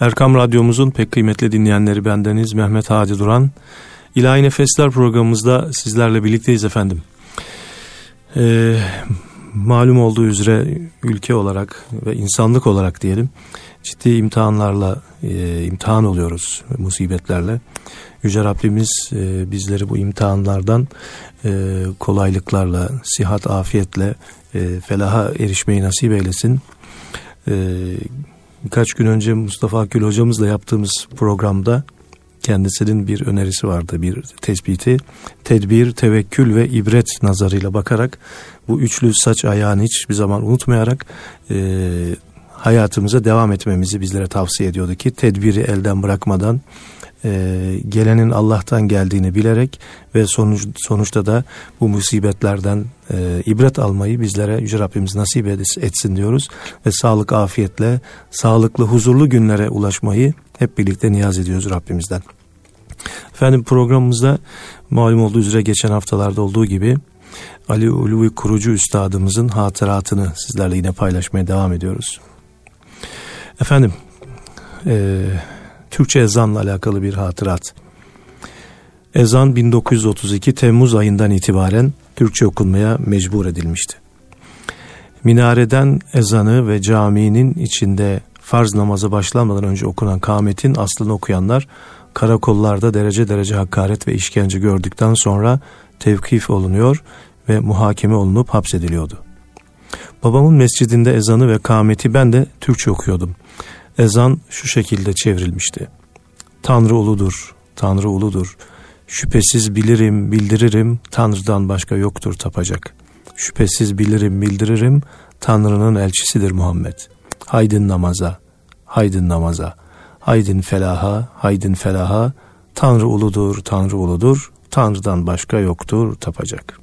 Erkam Radyomuzun pek kıymetli dinleyenleri bendeniz Mehmet Hadi Duran. İlahi Nefesler programımızda sizlerle birlikteyiz efendim. Ee, malum olduğu üzere ülke olarak ve insanlık olarak diyelim ciddi imtihanlarla e, imtihan oluyoruz musibetlerle. Yüce Rabbimiz e, bizleri bu imtihanlardan e, kolaylıklarla, sihat, afiyetle e, felaha erişmeyi nasip eylesin. E, birkaç gün önce Mustafa Akgül hocamızla yaptığımız programda kendisinin bir önerisi vardı, bir tespiti. Tedbir, tevekkül ve ibret nazarıyla bakarak bu üçlü saç ayağını hiçbir zaman unutmayarak e, hayatımıza devam etmemizi bizlere tavsiye ediyordu ki tedbiri elden bırakmadan e, gelenin Allah'tan geldiğini bilerek ve sonuç, sonuçta da bu musibetlerden e, ibret almayı bizlere Yüce Rabbimiz nasip etsin diyoruz. Ve sağlık afiyetle, sağlıklı huzurlu günlere ulaşmayı hep birlikte niyaz ediyoruz Rabbimizden. Efendim programımızda malum olduğu üzere geçen haftalarda olduğu gibi Ali Uluvi kurucu üstadımızın hatıratını sizlerle yine paylaşmaya devam ediyoruz. Efendim, e, Türkçe ezanla alakalı bir hatırat. Ezan 1932 Temmuz ayından itibaren Türkçe okunmaya mecbur edilmişti. Minareden ezanı ve caminin içinde farz namazı başlamadan önce okunan kametin aslını okuyanlar karakollarda derece derece hakaret ve işkence gördükten sonra tevkif olunuyor ve muhakeme olunup hapsediliyordu. Babamın mescidinde ezanı ve kameti ben de Türkçe okuyordum. Ezan şu şekilde çevrilmişti. Tanrı uludur, Tanrı uludur. Şüphesiz bilirim, bildiririm, Tanrı'dan başka yoktur tapacak. Şüphesiz bilirim, bildiririm, Tanrı'nın elçisidir Muhammed. Haydin namaza, haydin namaza, haydin felaha, haydin felaha, Tanrı uludur, Tanrı uludur, Tanrı'dan başka yoktur tapacak.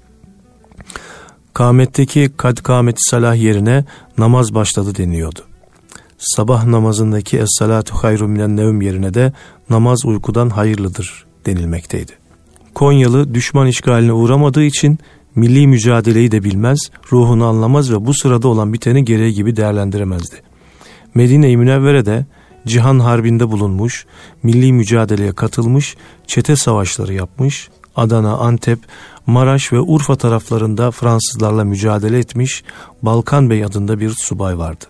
Kametteki kad kameti salah yerine namaz başladı deniyordu sabah namazındaki es-salatu hayru minen nevm yerine de namaz uykudan hayırlıdır denilmekteydi. Konyalı düşman işgaline uğramadığı için milli mücadeleyi de bilmez, ruhunu anlamaz ve bu sırada olan biteni gereği gibi değerlendiremezdi. Medine-i Münevvere'de cihan harbinde bulunmuş, milli mücadeleye katılmış, çete savaşları yapmış, Adana, Antep, Maraş ve Urfa taraflarında Fransızlarla mücadele etmiş Balkan Bey adında bir subay vardı.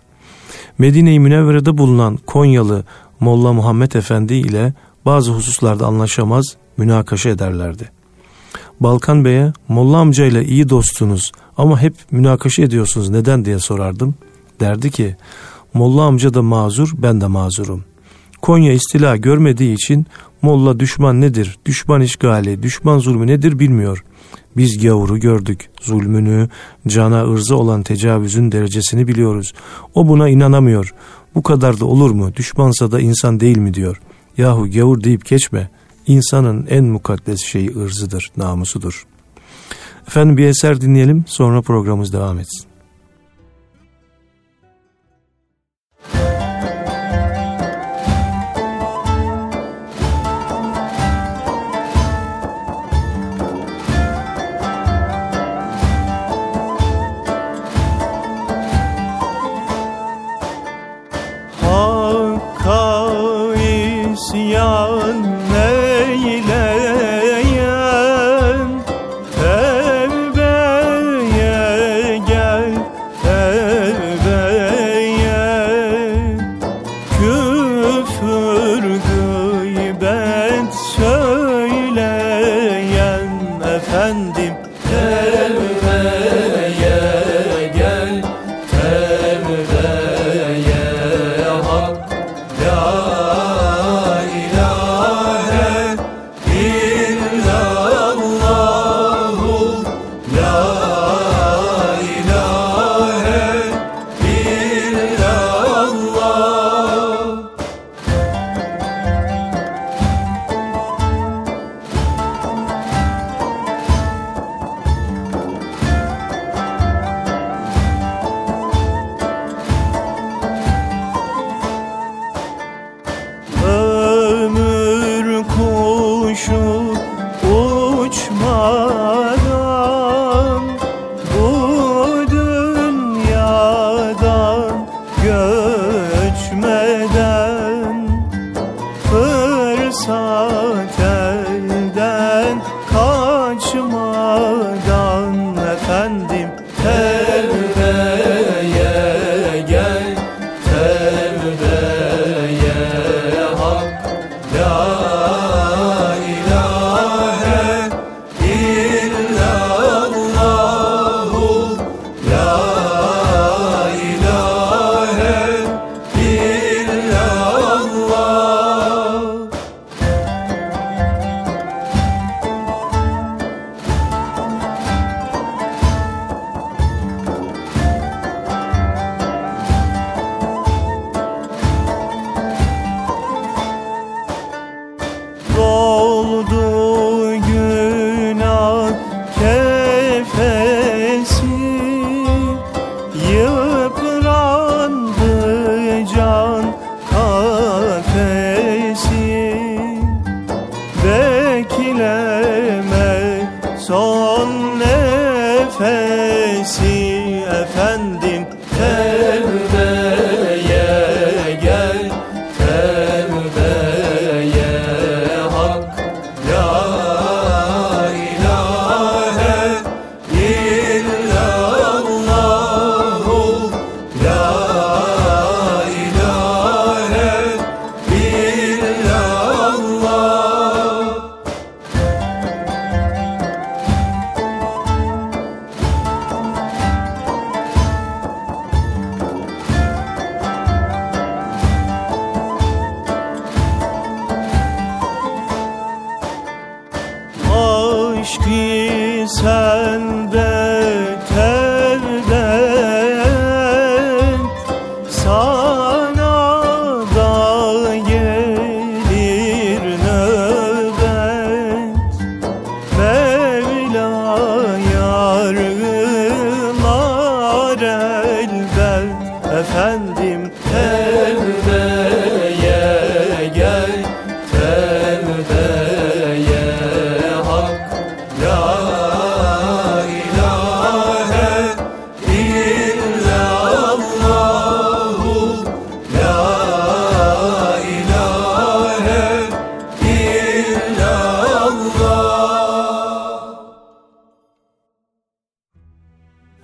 Medine-i Münevvere'de bulunan Konyalı Molla Muhammed Efendi ile bazı hususlarda anlaşamaz, münakaşa ederlerdi. Balkan Bey'e Molla amcayla iyi dostunuz ama hep münakaşa ediyorsunuz neden diye sorardım. Derdi ki Molla amca da mazur ben de mazurum. Konya istila görmediği için Molla düşman nedir, düşman işgali, düşman zulmü nedir bilmiyor. Biz gavuru gördük, zulmünü, cana ırzı olan tecavüzün derecesini biliyoruz. O buna inanamıyor. Bu kadar da olur mu? Düşmansa da insan değil mi diyor. Yahu gavur deyip geçme. İnsanın en mukaddes şeyi ırzıdır, namusudur. Efendim bir eser dinleyelim sonra programımız devam etsin.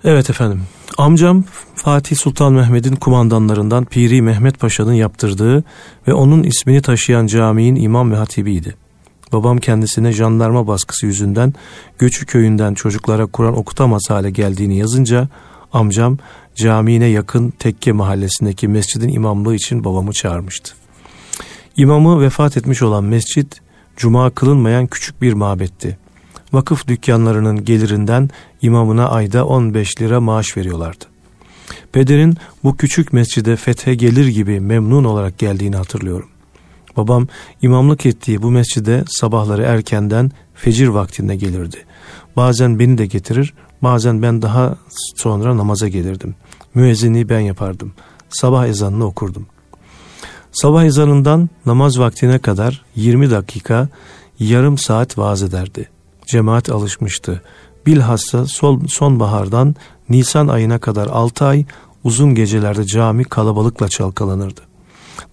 Evet efendim. Amcam Fatih Sultan Mehmet'in kumandanlarından Piri Mehmet Paşa'nın yaptırdığı ve onun ismini taşıyan caminin imam ve hatibiydi. Babam kendisine jandarma baskısı yüzünden Göçü köyünden çocuklara Kur'an okutamaz hale geldiğini yazınca amcam camine yakın Tekke mahallesindeki mescidin imamlığı için babamı çağırmıştı. İmamı vefat etmiş olan mescit cuma kılınmayan küçük bir mabetti. Vakıf dükkanlarının gelirinden imamına ayda 15 lira maaş veriyorlardı. Pederin bu küçük mescide fethe gelir gibi memnun olarak geldiğini hatırlıyorum. Babam imamlık ettiği bu mescide sabahları erkenden fecir vaktinde gelirdi. Bazen beni de getirir, bazen ben daha sonra namaza gelirdim. Müezzini ben yapardım. Sabah ezanını okurdum. Sabah ezanından namaz vaktine kadar 20 dakika, yarım saat vaaz ederdi. Cemaat alışmıştı. Bilhassa son, sonbahardan Nisan ayına kadar 6 ay uzun gecelerde cami kalabalıkla çalkalanırdı.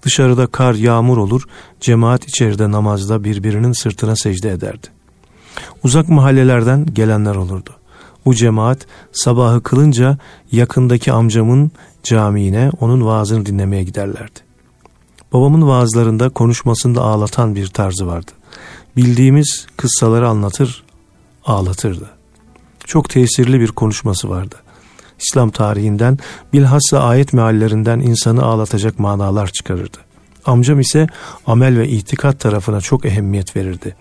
Dışarıda kar yağmur olur, cemaat içeride namazda birbirinin sırtına secde ederdi. Uzak mahallelerden gelenler olurdu. Bu cemaat sabahı kılınca yakındaki amcamın camiine onun vaazını dinlemeye giderlerdi. Babamın vaazlarında konuşmasında ağlatan bir tarzı vardı. Bildiğimiz kıssaları anlatır, ağlatırdı. Çok tesirli bir konuşması vardı. İslam tarihinden bilhassa ayet meallerinden insanı ağlatacak manalar çıkarırdı. Amcam ise amel ve itikat tarafına çok ehemmiyet verirdi.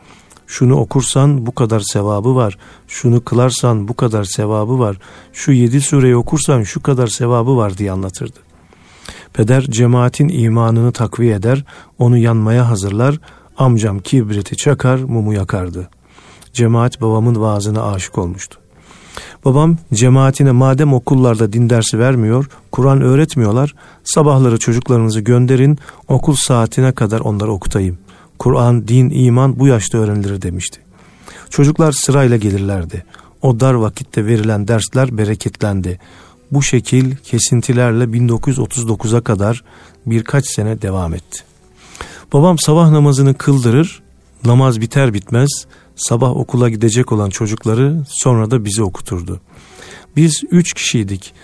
Şunu okursan bu kadar sevabı var, şunu kılarsan bu kadar sevabı var, şu yedi sureyi okursan şu kadar sevabı var diye anlatırdı. Peder cemaatin imanını takviye eder, onu yanmaya hazırlar, amcam kibriti çakar, mumu yakardı. Cemaat babamın vaazına aşık olmuştu. Babam cemaatine madem okullarda din dersi vermiyor, Kur'an öğretmiyorlar, sabahları çocuklarınızı gönderin, okul saatine kadar onları okutayım. Kur'an, din, iman bu yaşta öğrenilir demişti. Çocuklar sırayla gelirlerdi. O dar vakitte verilen dersler bereketlendi. Bu şekil kesintilerle 1939'a kadar birkaç sene devam etti. Babam sabah namazını kıldırır, namaz biter bitmez sabah okula gidecek olan çocukları sonra da bizi okuturdu. Biz üç kişiydik.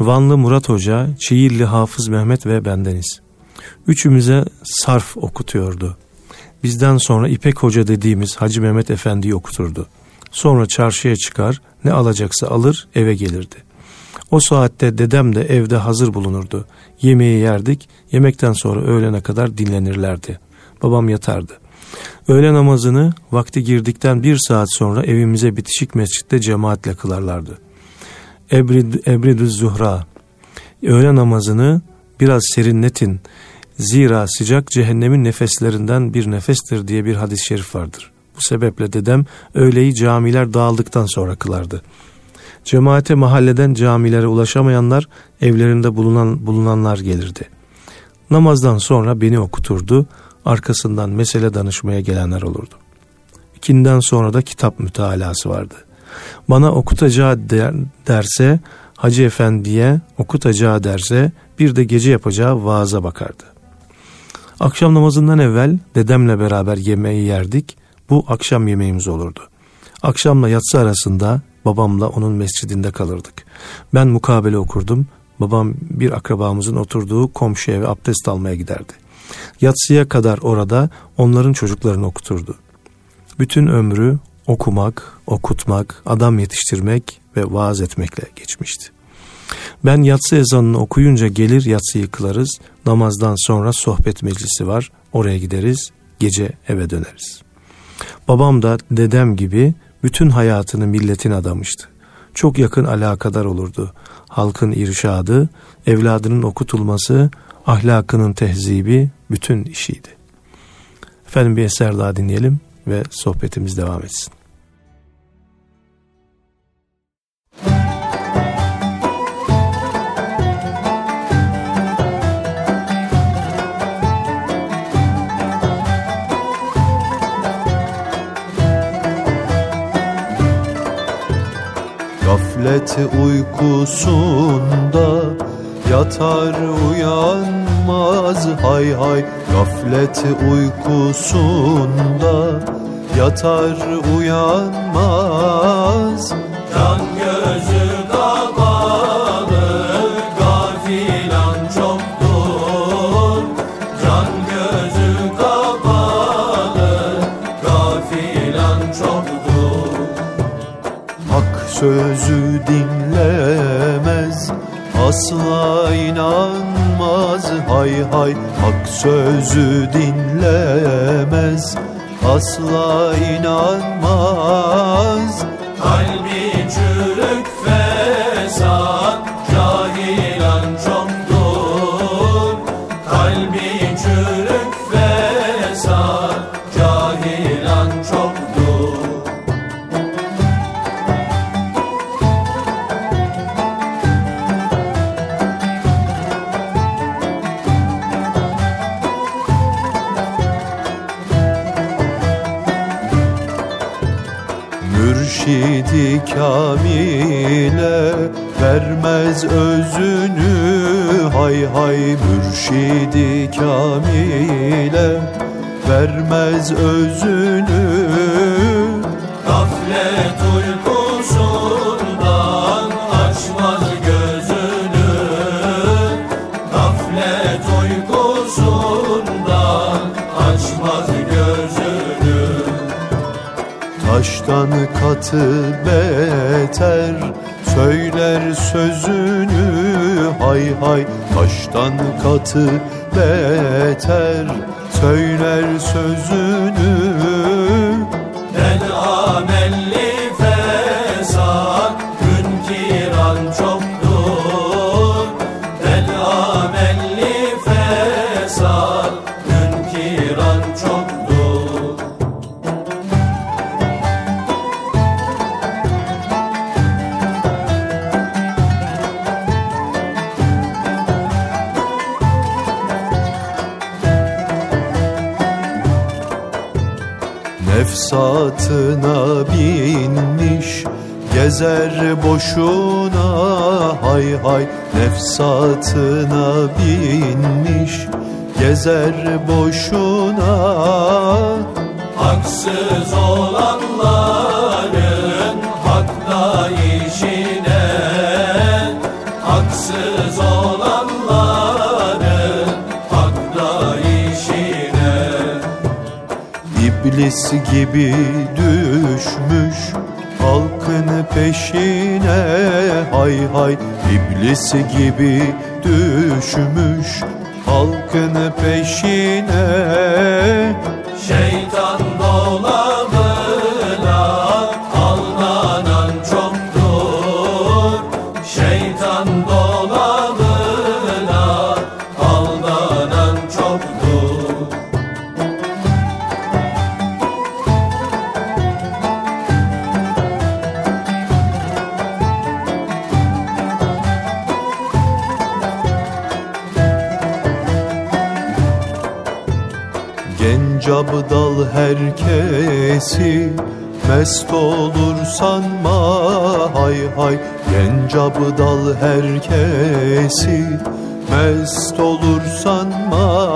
Vanlı Murat Hoca, Çiğilli Hafız Mehmet ve bendeniz. Üçümüze sarf okutuyordu. Bizden sonra İpek Hoca dediğimiz Hacı Mehmet Efendi'yi okuturdu. Sonra çarşıya çıkar, ne alacaksa alır, eve gelirdi. O saatte dedem de evde hazır bulunurdu. Yemeği yerdik, yemekten sonra öğlene kadar dinlenirlerdi. Babam yatardı. Öğle namazını vakti girdikten bir saat sonra evimize bitişik mescitte cemaatle kılarlardı. Ebrid, Ebridü Zuhra Öğle namazını biraz serinletin. Zira sıcak cehennemin nefeslerinden bir nefestir diye bir hadis-i şerif vardır. Bu sebeple dedem öğleyi camiler dağıldıktan sonra kılardı. Cemaate mahalleden camilere ulaşamayanlar evlerinde bulunan bulunanlar gelirdi. Namazdan sonra beni okuturdu arkasından mesele danışmaya gelenler olurdu. İkinden sonra da kitap mütalası vardı. Bana okutacağı der, derse Hacı Efendi'ye okutacağı derse bir de gece yapacağı vaaza bakardı. Akşam namazından evvel dedemle beraber yemeği yerdik. Bu akşam yemeğimiz olurdu. Akşamla yatsı arasında babamla onun mescidinde kalırdık. Ben mukabele okurdum. Babam bir akrabamızın oturduğu komşu eve abdest almaya giderdi. Yatsıya kadar orada onların çocuklarını okuturdu. Bütün ömrü okumak, okutmak, adam yetiştirmek ve vaaz etmekle geçmişti. Ben yatsı ezanını okuyunca gelir yatsıyı kılarız, namazdan sonra sohbet meclisi var, oraya gideriz, gece eve döneriz. Babam da dedem gibi bütün hayatını milletin adamıştı. Çok yakın alakadar olurdu. Halkın irşadı, evladının okutulması, ahlakının tehzibi bütün işiydi. Efendim bir eser daha dinleyelim ve sohbetimiz devam etsin. Gaflet uykusunda Yatar uyanmaz hay hay Gaflet uykusunda. Yatar uyanmaz. Can gözü sözü dinlemez Asla inanmaz. Hay hay Hak sözü dinlemez. Asla inanmaz. Kalbi mürşidi kamile vermez özünü. Gaflet uykusundan açmaz gözünü. Gaflet uykusundan açmaz gözünü. Taştan katı beter söyler sözünü Hay hay taştan katı beter. Söyler sözünü binmiş Gezer boşuna hay hay Nefsatına binmiş Gezer boşuna. Haksız olanların hakta işine Haksız olanların hakta işine. İblis gibi düşmüş halkın peşine. Hay hay İblis gibi düşmüş halkın peşine. Şeytan dolabına herkesi Mest olur sanma. Hay hay Genç abdal herkesi Mest olur sanma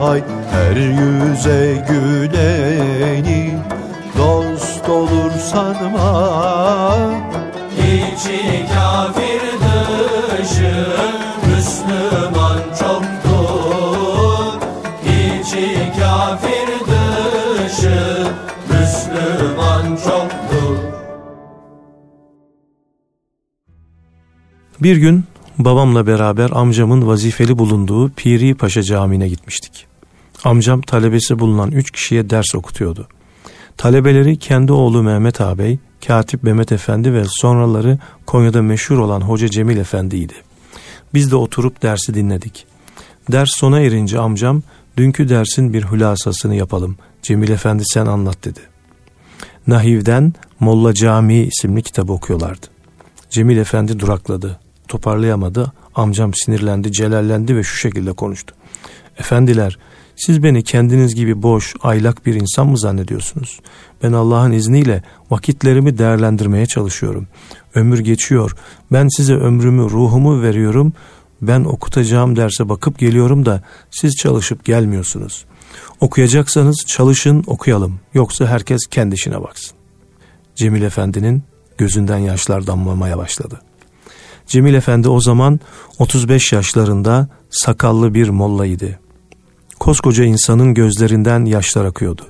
hay hay Her yüze güleni Dost olur sanma İçi kafir dışı Müslüman çoktur. İçi kafir dışı Müslüman çoktur. Bir gün babamla beraber amcamın vazifeli bulunduğu Piri Paşa Camii'ne gitmiştik. Amcam talebesi bulunan üç kişiye ders okutuyordu. Talebeleri kendi oğlu Mehmet ağabey, Katip Mehmet Efendi ve sonraları Konya'da meşhur olan Hoca Cemil Efendi'ydi. Biz de oturup dersi dinledik. Ders sona erince amcam, dünkü dersin bir hülasasını yapalım. Cemil Efendi sen anlat dedi. Nahiv'den Molla Camii isimli kitabı okuyorlardı. Cemil Efendi durakladı. Toparlayamadı. Amcam sinirlendi, celallendi ve şu şekilde konuştu. Efendiler, Siz beni kendiniz gibi boş, aylak bir insan mı zannediyorsunuz? Ben Allah'ın izniyle vakitlerimi değerlendirmeye çalışıyorum. Ömür geçiyor. Ben size ömrümü, ruhumu veriyorum. Ben okutacağım derse bakıp geliyorum da siz çalışıp gelmiyorsunuz. Okuyacaksanız çalışın okuyalım. Yoksa herkes kendi işine baksın. Cemil Efendi'nin gözünden yaşlar damlamaya başladı. Cemil Efendi o zaman 35 yaşlarında sakallı bir mollaydı. Koskoca insanın gözlerinden yaşlar akıyordu.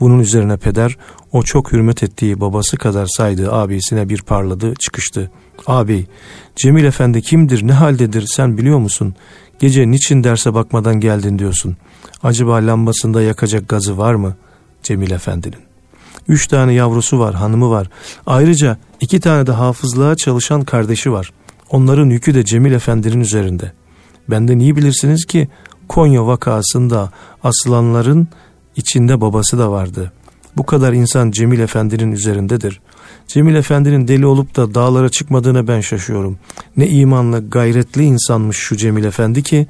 Bunun üzerine peder o çok hürmet ettiği babası kadar saydığı abisine bir parladı çıkıştı. Abi Cemil Efendi kimdir ne haldedir sen biliyor musun? Gece niçin derse bakmadan geldin diyorsun. Acaba lambasında yakacak gazı var mı Cemil Efendi'nin? Üç tane yavrusu var, hanımı var. Ayrıca iki tane de hafızlığa çalışan kardeşi var. Onların yükü de Cemil Efendi'nin üzerinde. Benden iyi bilirsiniz ki Konya vakasında asılanların içinde babası da vardı. Bu kadar insan Cemil Efendi'nin üzerindedir. Cemil Efendi'nin deli olup da dağlara çıkmadığına ben şaşıyorum. Ne imanlı, gayretli insanmış şu Cemil Efendi ki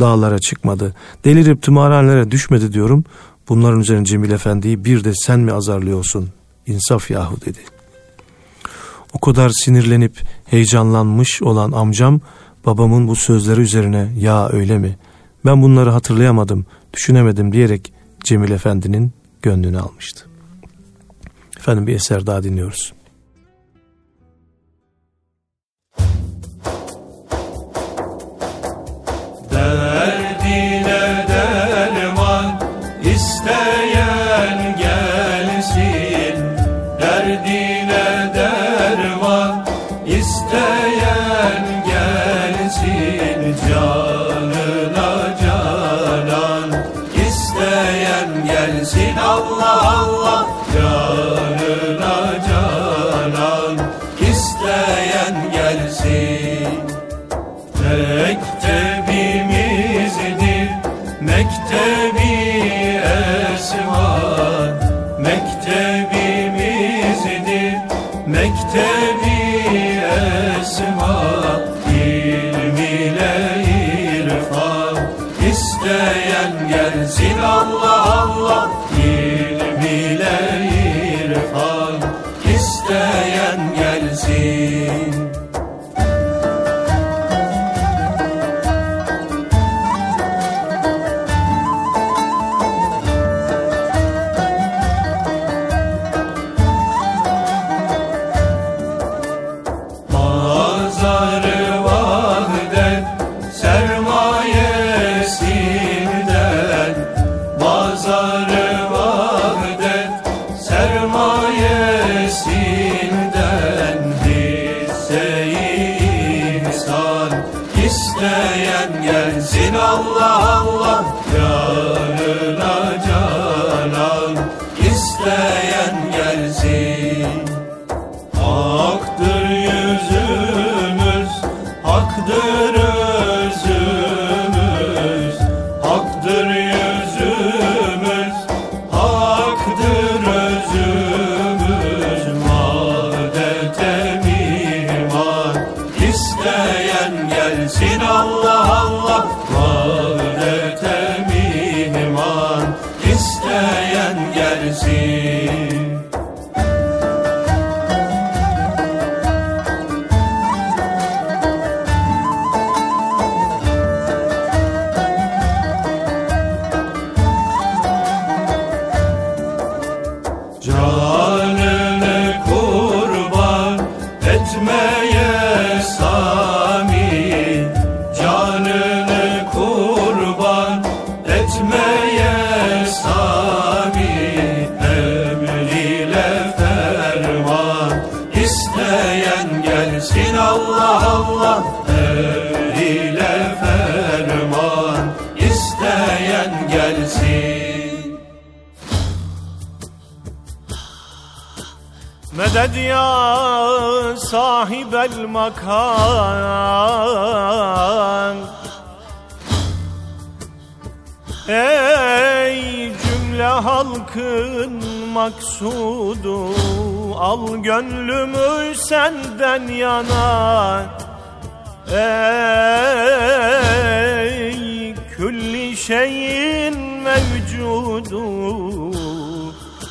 dağlara çıkmadı. Delirip tımarhanelere düşmedi diyorum. Bunların üzerine Cemil Efendi'yi bir de sen mi azarlıyorsun? İnsaf yahu dedi. O kadar sinirlenip heyecanlanmış olan amcam babamın bu sözleri üzerine ya öyle mi? Ben bunları hatırlayamadım, düşünemedim diyerek Cemil Efendi'nin gönlünü almıştı. Efendim bir eser daha dinliyoruz. isteyen gelsin Allah Allah Canına canan. İsteyen Medet ya sahibel makam Ey cümle halkın maksudu Al gönlümü senden yana. Ey külli şeyin mevcudu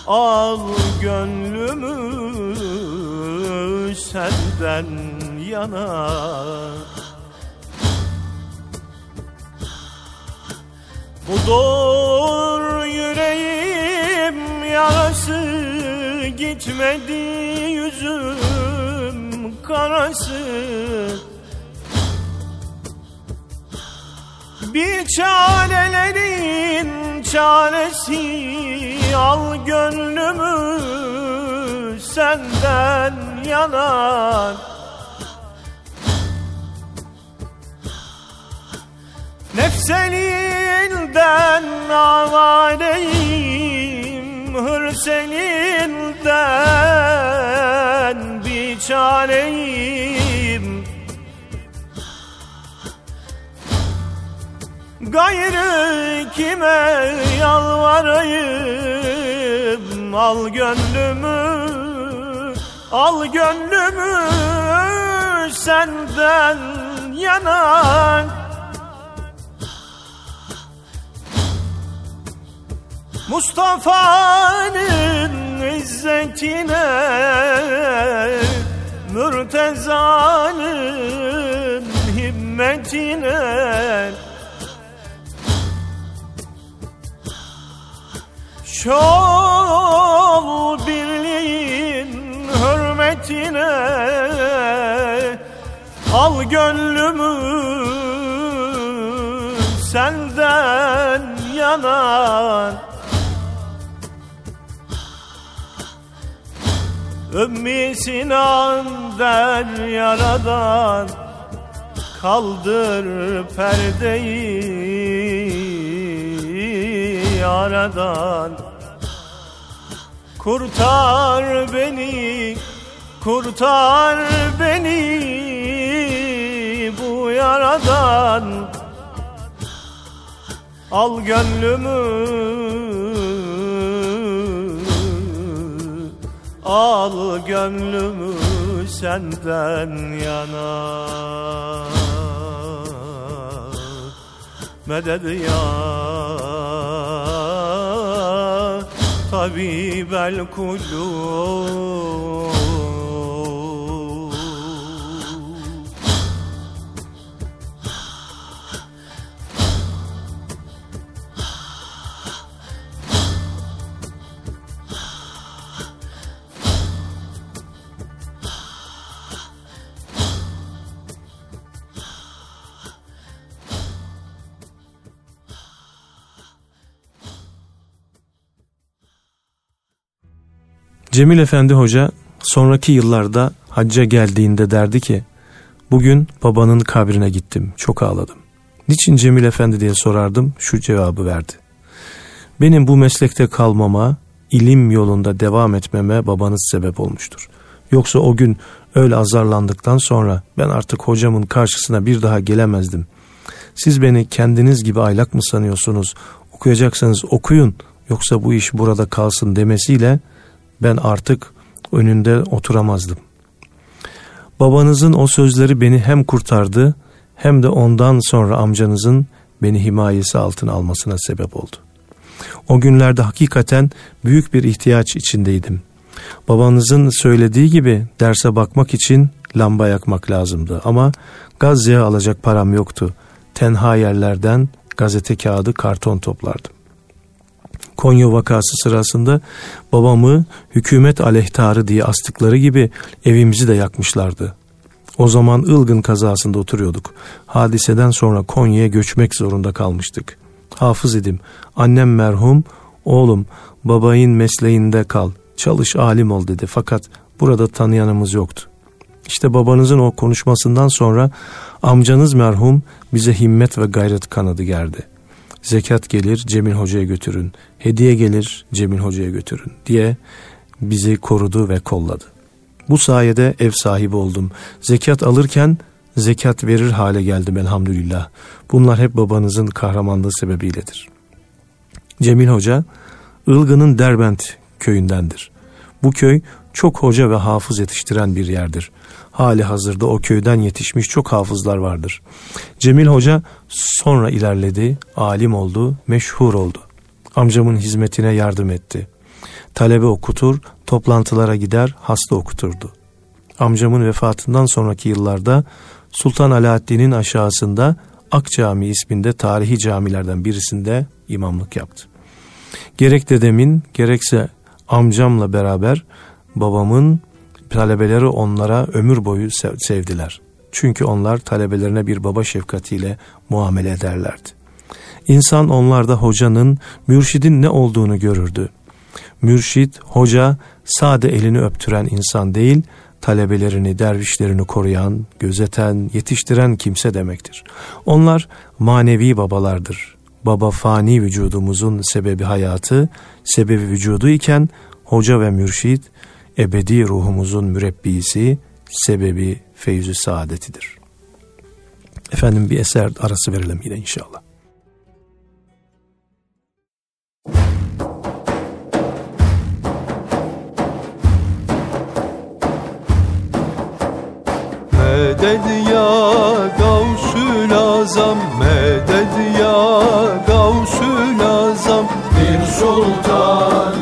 Al gönlümü senden yana. Budur yüreğim yarası Gitmedi yüzüm karası. Bir çarelerin çaresi Al gönlümü senden yanar Nefselinden avareyim Hırs elinden bir çareyim. Gayrı kime yalvarayım Al gönlümü Al gönlümü senden yana. Mustafa'nın izzetine Mürteza'nın himmetine. Şol birliğin hürmetine Al gönlümü senden yana. Ümmü Sinan der yaradan Kaldır perdeyi aradan. Kurtar beni, kurtar beni bu yaradan. Al gönlümü Al gönlümü senden yana. Medet ya tabibel kulub Cemil Efendi Hoca sonraki yıllarda hacca geldiğinde derdi ki bugün babanın kabrine gittim çok ağladım. Niçin Cemil Efendi diye sorardım şu cevabı verdi. Benim bu meslekte kalmama, ilim yolunda devam etmeme babanız sebep olmuştur. Yoksa o gün öyle azarlandıktan sonra ben artık hocamın karşısına bir daha gelemezdim. Siz beni kendiniz gibi aylak mı sanıyorsunuz? Okuyacaksanız okuyun yoksa bu iş burada kalsın demesiyle ben artık önünde oturamazdım. Babanızın o sözleri beni hem kurtardı hem de ondan sonra amcanızın beni himayesi altına almasına sebep oldu. O günlerde hakikaten büyük bir ihtiyaç içindeydim. Babanızın söylediği gibi derse bakmak için lamba yakmak lazımdı ama gaz yağı alacak param yoktu. Tenha yerlerden gazete kağıdı karton toplardım. Konya vakası sırasında babamı hükümet aleyhtarı diye astıkları gibi evimizi de yakmışlardı. O zaman Ilgın kazasında oturuyorduk. Hadiseden sonra Konya'ya göçmek zorunda kalmıştık. Hafız idim. Annem merhum, oğlum babayın mesleğinde kal, çalış alim ol dedi. Fakat burada tanıyanımız yoktu. İşte babanızın o konuşmasından sonra amcanız merhum bize himmet ve gayret kanadı gerdi zekat gelir Cemil Hoca'ya götürün, hediye gelir Cemil Hoca'ya götürün diye bizi korudu ve kolladı. Bu sayede ev sahibi oldum. Zekat alırken zekat verir hale geldim elhamdülillah. Bunlar hep babanızın kahramanlığı sebebiyledir. Cemil Hoca, Ilgın'ın Derbent köyündendir. Bu köy çok hoca ve hafız yetiştiren bir yerdir. Hali hazırda o köyden yetişmiş çok hafızlar vardır. Cemil Hoca sonra ilerledi, alim oldu, meşhur oldu. Amcamın hizmetine yardım etti. Talebe okutur, toplantılara gider, hasta okuturdu. Amcamın vefatından sonraki yıllarda Sultan Alaaddin'in aşağısında Ak Cami isminde tarihi camilerden birisinde imamlık yaptı. Gerek dedemin gerekse amcamla beraber babamın talebeleri onlara ömür boyu sevdiler. Çünkü onlar talebelerine bir baba şefkatiyle muamele ederlerdi. İnsan onlarda hocanın, mürşidin ne olduğunu görürdü. Mürşid, hoca sade elini öptüren insan değil, talebelerini, dervişlerini koruyan, gözeten, yetiştiren kimse demektir. Onlar manevi babalardır. Baba fani vücudumuzun sebebi hayatı, sebebi vücudu iken hoca ve mürşid ebedi ruhumuzun mürebbisi, sebebi feyzü saadetidir. Efendim bir eser arası verelim yine inşallah. Meded ya Gavsül Azam Meded ya Gavsül Azam Bir sultan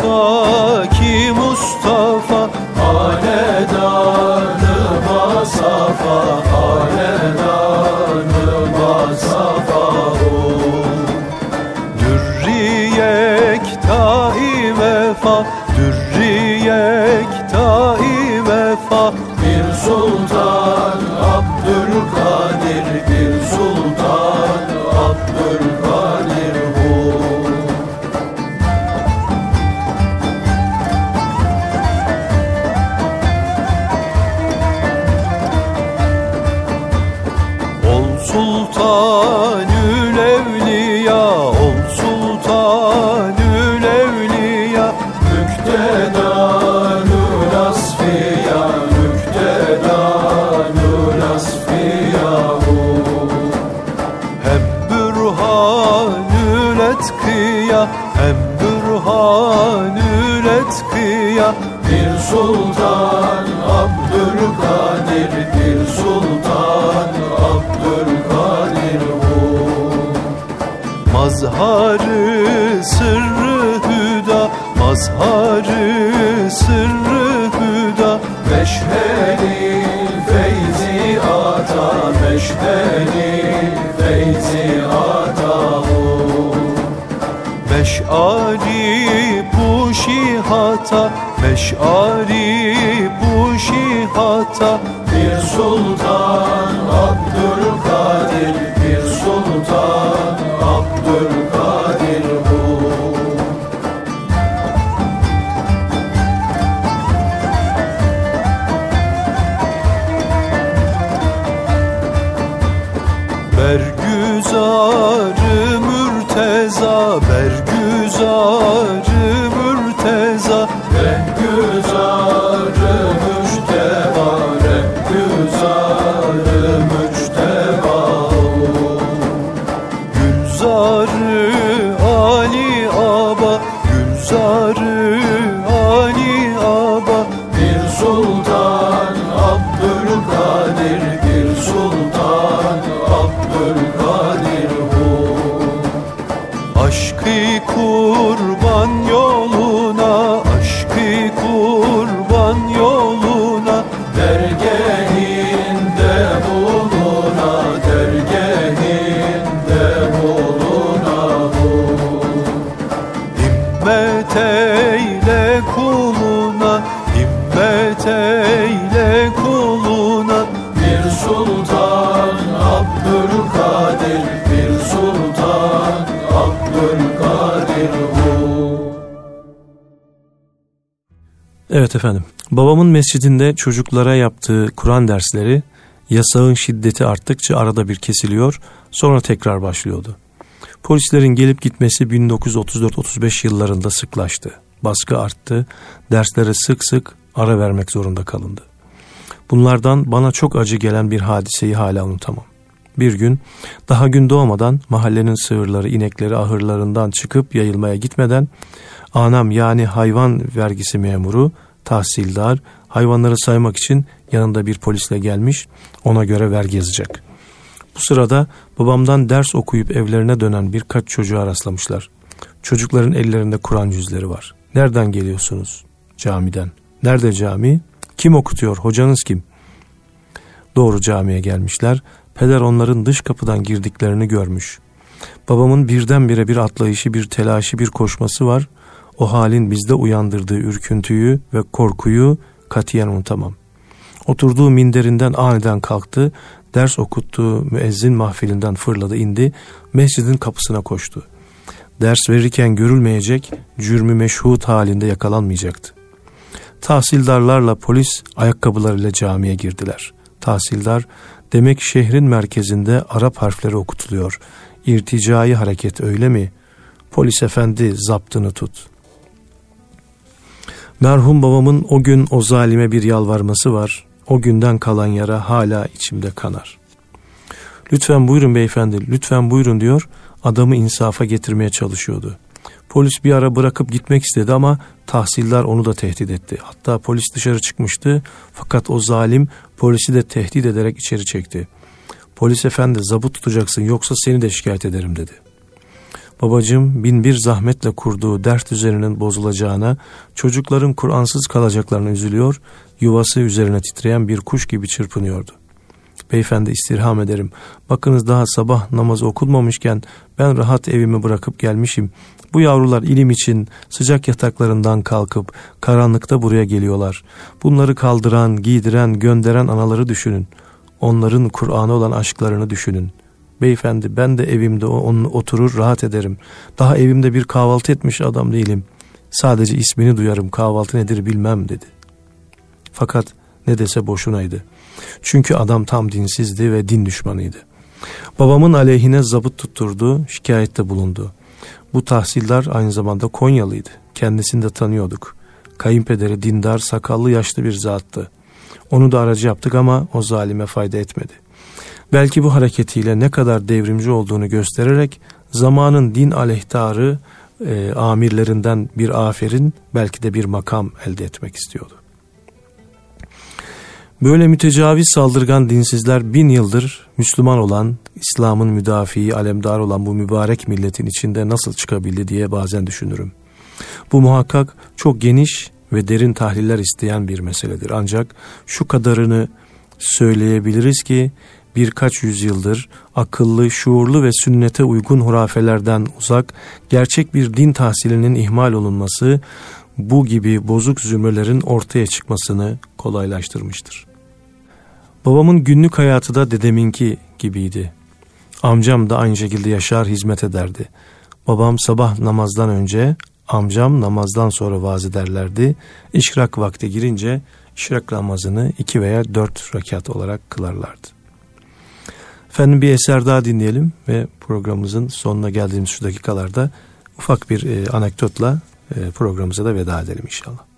Paki Mustafa Hanedanı masafa Hanedanı masafa o Dürriyek tai vefa Dürriyek tai vefa Bir sultan hata Meş'ari puşi hata Bir sultan mescidinde çocuklara yaptığı Kur'an dersleri yasağın şiddeti arttıkça arada bir kesiliyor, sonra tekrar başlıyordu. Polislerin gelip gitmesi 1934-35 yıllarında sıklaştı. Baskı arttı, derslere sık sık ara vermek zorunda kalındı. Bunlardan bana çok acı gelen bir hadiseyi hala unutamam. Bir gün daha gün doğmadan mahallenin sığırları inekleri ahırlarından çıkıp yayılmaya gitmeden anam yani hayvan vergisi memuru tahsildar hayvanları saymak için yanında bir polisle gelmiş ona göre vergi yazacak. Bu sırada babamdan ders okuyup evlerine dönen birkaç çocuğa rastlamışlar. Çocukların ellerinde Kur'an yüzleri var. Nereden geliyorsunuz? Camiden. Nerede cami? Kim okutuyor? Hocanız kim? Doğru camiye gelmişler. Peder onların dış kapıdan girdiklerini görmüş. Babamın birdenbire bir atlayışı, bir telaşı, bir koşması var. O halin bizde uyandırdığı ürküntüyü ve korkuyu katiyen unutamam. Oturduğu minderinden aniden kalktı, ders okuttuğu müezzin mahfilinden fırladı indi, mescidin kapısına koştu. Ders verirken görülmeyecek, cürmü meşhut halinde yakalanmayacaktı. Tahsildarlarla polis ayakkabılarıyla camiye girdiler. Tahsildar, demek şehrin merkezinde Arap harfleri okutuluyor. İrticai hareket öyle mi? Polis efendi zaptını tut. Merhum babamın o gün o zalime bir yalvarması var. O günden kalan yara hala içimde kanar. Lütfen buyurun beyefendi, lütfen buyurun diyor. Adamı insafa getirmeye çalışıyordu. Polis bir ara bırakıp gitmek istedi ama tahsiller onu da tehdit etti. Hatta polis dışarı çıkmıştı fakat o zalim polisi de tehdit ederek içeri çekti. Polis efendi zabıt tutacaksın yoksa seni de şikayet ederim dedi. Babacım bin bir zahmetle kurduğu dert üzerinin bozulacağına, çocukların Kur'ansız kalacaklarına üzülüyor, yuvası üzerine titreyen bir kuş gibi çırpınıyordu. Beyefendi istirham ederim. Bakınız daha sabah namazı okunmamışken ben rahat evimi bırakıp gelmişim. Bu yavrular ilim için sıcak yataklarından kalkıp karanlıkta buraya geliyorlar. Bunları kaldıran, giydiren, gönderen anaları düşünün. Onların Kur'an'a olan aşklarını düşünün. Beyefendi ben de evimde onun oturur rahat ederim. Daha evimde bir kahvaltı etmiş adam değilim. Sadece ismini duyarım kahvaltı nedir bilmem dedi. Fakat ne dese boşunaydı. Çünkü adam tam dinsizdi ve din düşmanıydı. Babamın aleyhine zabıt tutturdu, şikayette bulundu. Bu tahsiller aynı zamanda Konyalıydı. Kendisini de tanıyorduk. Kayınpederi dindar, sakallı, yaşlı bir zattı. Onu da aracı yaptık ama o zalime fayda etmedi. Belki bu hareketiyle ne kadar devrimci olduğunu göstererek zamanın din aleyhtarı e, amirlerinden bir aferin belki de bir makam elde etmek istiyordu. Böyle mütecaviz saldırgan dinsizler bin yıldır Müslüman olan, İslam'ın müdafiği, alemdar olan bu mübarek milletin içinde nasıl çıkabildi diye bazen düşünürüm. Bu muhakkak çok geniş ve derin tahliller isteyen bir meseledir. Ancak şu kadarını söyleyebiliriz ki birkaç yüzyıldır akıllı, şuurlu ve sünnete uygun hurafelerden uzak gerçek bir din tahsilinin ihmal olunması bu gibi bozuk zümrelerin ortaya çıkmasını kolaylaştırmıştır. Babamın günlük hayatı da dedeminki gibiydi. Amcam da aynı şekilde yaşar hizmet ederdi. Babam sabah namazdan önce, amcam namazdan sonra vaaz ederlerdi. İşrak vakti girince işrak namazını iki veya dört rekat olarak kılarlardı. Efendim bir eser daha dinleyelim ve programımızın sonuna geldiğimiz şu dakikalarda ufak bir e, anekdotla e, programımıza da veda edelim inşallah.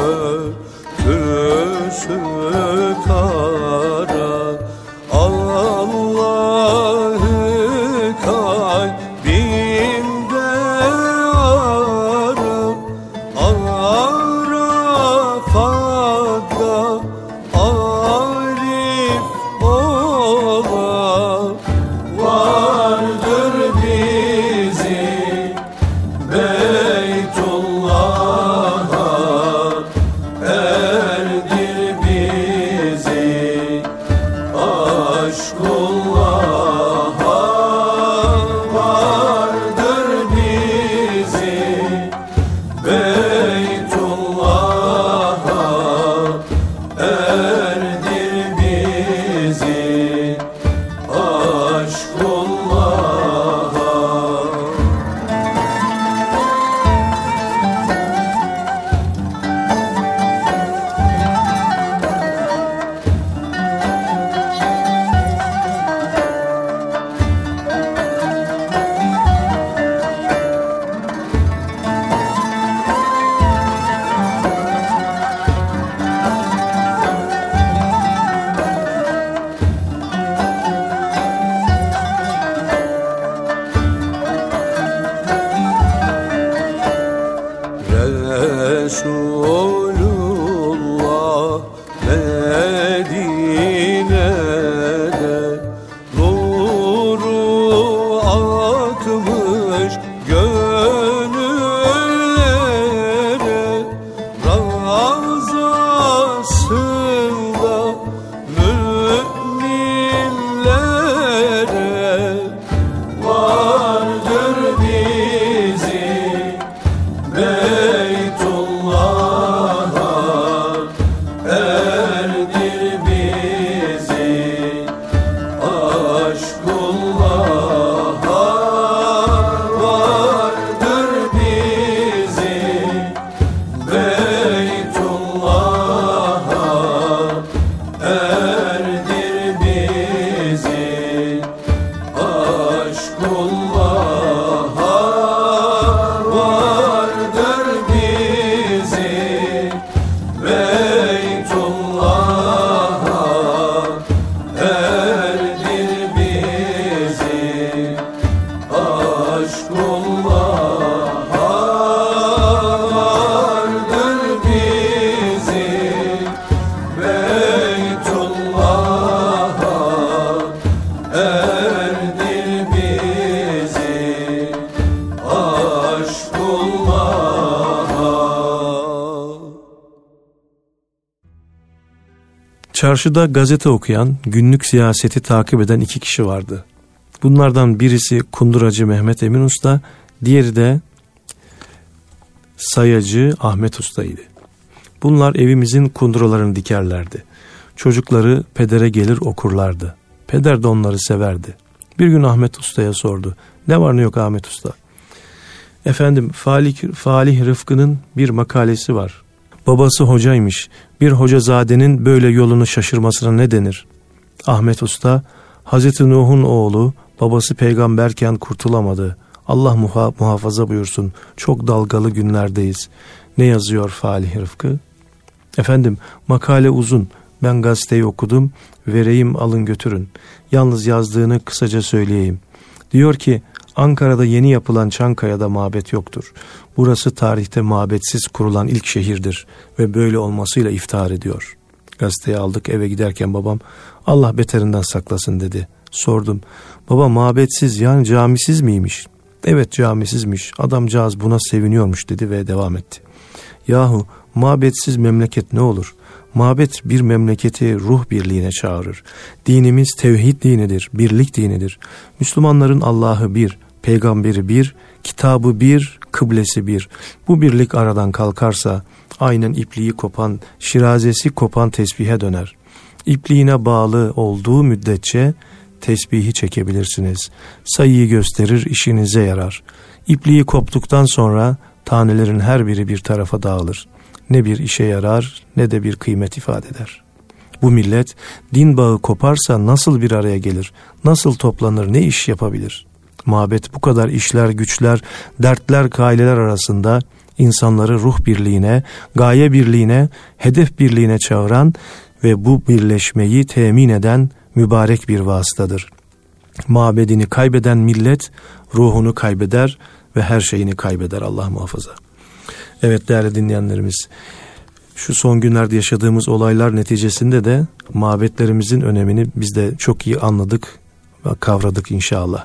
Yarenin öpüsü baixo olho. Çarşıda gazete okuyan, günlük siyaseti takip eden iki kişi vardı. Bunlardan birisi kunduracı Mehmet Emin Usta, diğeri de sayacı Ahmet Usta'ydı. Bunlar evimizin kunduralarını dikerlerdi. Çocukları pedere gelir okurlardı. Peder de onları severdi. Bir gün Ahmet Usta'ya sordu. Ne var ne yok Ahmet Usta? Efendim Falih, Falih Rıfkı'nın bir makalesi var. Babası hocaymış. Bir hocazadenin böyle yolunu şaşırmasına ne denir? Ahmet Usta, Hazreti Nuh'un oğlu babası peygamberken kurtulamadı. Allah muha- muhafaza buyursun. Çok dalgalı günlerdeyiz. Ne yazıyor Falih Rıfkı? Efendim makale uzun. Ben gazeteyi okudum. Vereyim alın götürün. Yalnız yazdığını kısaca söyleyeyim. Diyor ki Ankara'da yeni yapılan Çankaya'da mabet yoktur. Burası tarihte mabetsiz kurulan ilk şehirdir ve böyle olmasıyla iftihar ediyor. Gazeteyi aldık eve giderken babam Allah beterinden saklasın dedi. Sordum baba mabetsiz yani camisiz miymiş? Evet camisizmiş adamcağız buna seviniyormuş dedi ve devam etti. Yahu mabetsiz memleket ne olur? Mabet bir memleketi ruh birliğine çağırır. Dinimiz tevhid dinidir, birlik dinidir. Müslümanların Allah'ı bir, peygamberi bir, kitabı bir, kıblesi bir. Bu birlik aradan kalkarsa aynen ipliği kopan, şirazesi kopan tesbihe döner. İpliğine bağlı olduğu müddetçe tesbihi çekebilirsiniz. Sayıyı gösterir, işinize yarar. İpliği koptuktan sonra tanelerin her biri bir tarafa dağılır. Ne bir işe yarar ne de bir kıymet ifade eder. Bu millet din bağı koparsa nasıl bir araya gelir, nasıl toplanır, ne iş yapabilir? Mabet bu kadar işler, güçler, dertler, kaileler arasında insanları ruh birliğine, gaye birliğine, hedef birliğine çağıran ve bu birleşmeyi temin eden mübarek bir vasıtadır. Mabedini kaybeden millet ruhunu kaybeder ve her şeyini kaybeder Allah muhafaza. Evet değerli dinleyenlerimiz şu son günlerde yaşadığımız olaylar neticesinde de mabetlerimizin önemini biz de çok iyi anladık kavradık inşallah.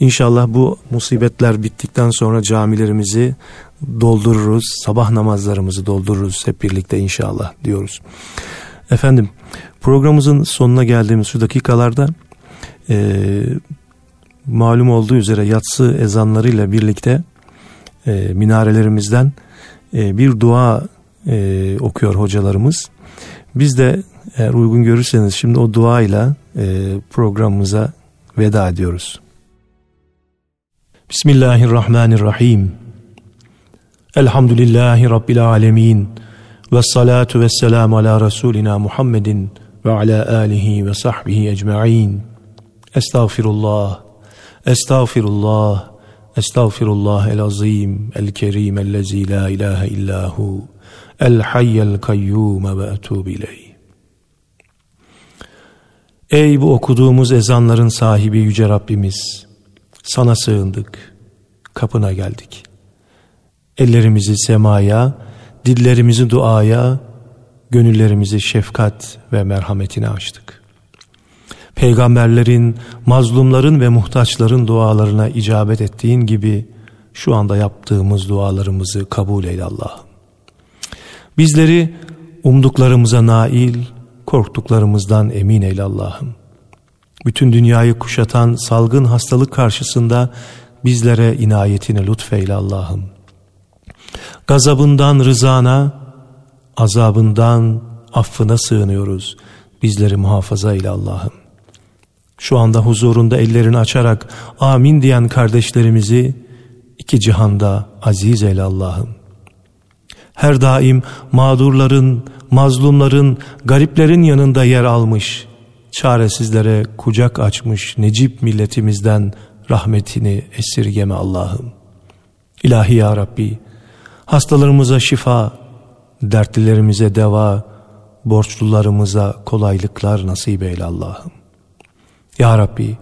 İnşallah bu musibetler bittikten sonra camilerimizi doldururuz, sabah namazlarımızı doldururuz hep birlikte inşallah diyoruz. Efendim programımızın sonuna geldiğimiz şu dakikalarda e, malum olduğu üzere yatsı ezanlarıyla birlikte e, minarelerimizden e, bir dua e, okuyor hocalarımız. Biz de eğer uygun görürseniz şimdi o duayla e, programımıza veda ediyoruz. Bismillahirrahmanirrahim. Elhamdülillahi Rabbil alemin. Ve salatu ve selamu ala Resulina Muhammedin ve ala alihi ve sahbihi ecma'in. Estağfirullah, estağfirullah, estağfirullah el azim, el kerim, ellezi la ilahe illahu, el hayyel kayyum ve etûb ileyh. Ey bu okuduğumuz ezanların sahibi Yüce Rabbimiz, sana sığındık, kapına geldik. Ellerimizi semaya, dillerimizi duaya, gönüllerimizi şefkat ve merhametine açtık. Peygamberlerin, mazlumların ve muhtaçların dualarına icabet ettiğin gibi şu anda yaptığımız dualarımızı kabul eyle Allah'ım. Bizleri umduklarımıza nail, korktuklarımızdan emin eyle Allah'ım. Bütün dünyayı kuşatan salgın hastalık karşısında bizlere inayetini lütfeyle Allah'ım. Gazabından rızana, azabından affına sığınıyoruz. Bizleri muhafaza eyle Allah'ım. Şu anda huzurunda ellerini açarak amin diyen kardeşlerimizi iki cihanda aziz eyle Allah'ım. Her daim mağdurların, mazlumların, gariplerin yanında yer almış, çaresizlere kucak açmış Necip milletimizden rahmetini esirgeme Allah'ım. İlahi ya Rabbi, hastalarımıza şifa, dertlilerimize deva, borçlularımıza kolaylıklar nasip eyle Allah'ım. Ya Rabbi,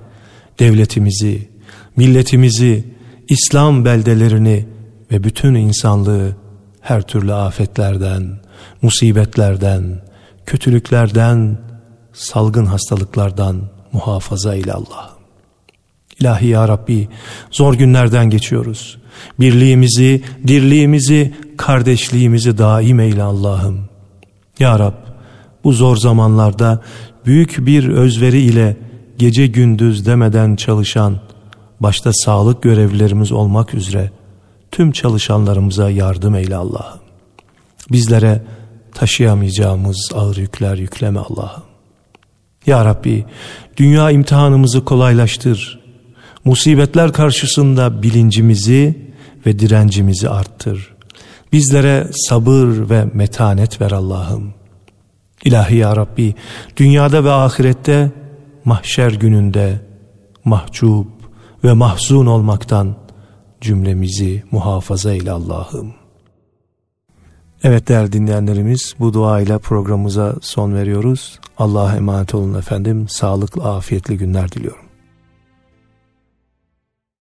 devletimizi, milletimizi, İslam beldelerini ve bütün insanlığı her türlü afetlerden, musibetlerden, kötülüklerden, salgın hastalıklardan muhafaza ile Allah. İlahi ya Rabbi zor günlerden geçiyoruz. Birliğimizi, dirliğimizi, kardeşliğimizi daim eyle Allah'ım. Ya Rab bu zor zamanlarda büyük bir özveri ile gece gündüz demeden çalışan, başta sağlık görevlilerimiz olmak üzere tüm çalışanlarımıza yardım eyle Allah'ım. Bizlere taşıyamayacağımız ağır yükler yükleme Allah'ım. Ya Rabbi dünya imtihanımızı kolaylaştır. Musibetler karşısında bilincimizi ve direncimizi arttır. Bizlere sabır ve metanet ver Allah'ım. İlahi Ya Rabbi dünyada ve ahirette mahşer gününde mahcup ve mahzun olmaktan cümlemizi muhafaza eyle Allah'ım. Evet değerli dinleyenlerimiz bu duayla programımıza son veriyoruz. Allah'a emanet olun efendim. Sağlıklı, afiyetli günler diliyorum.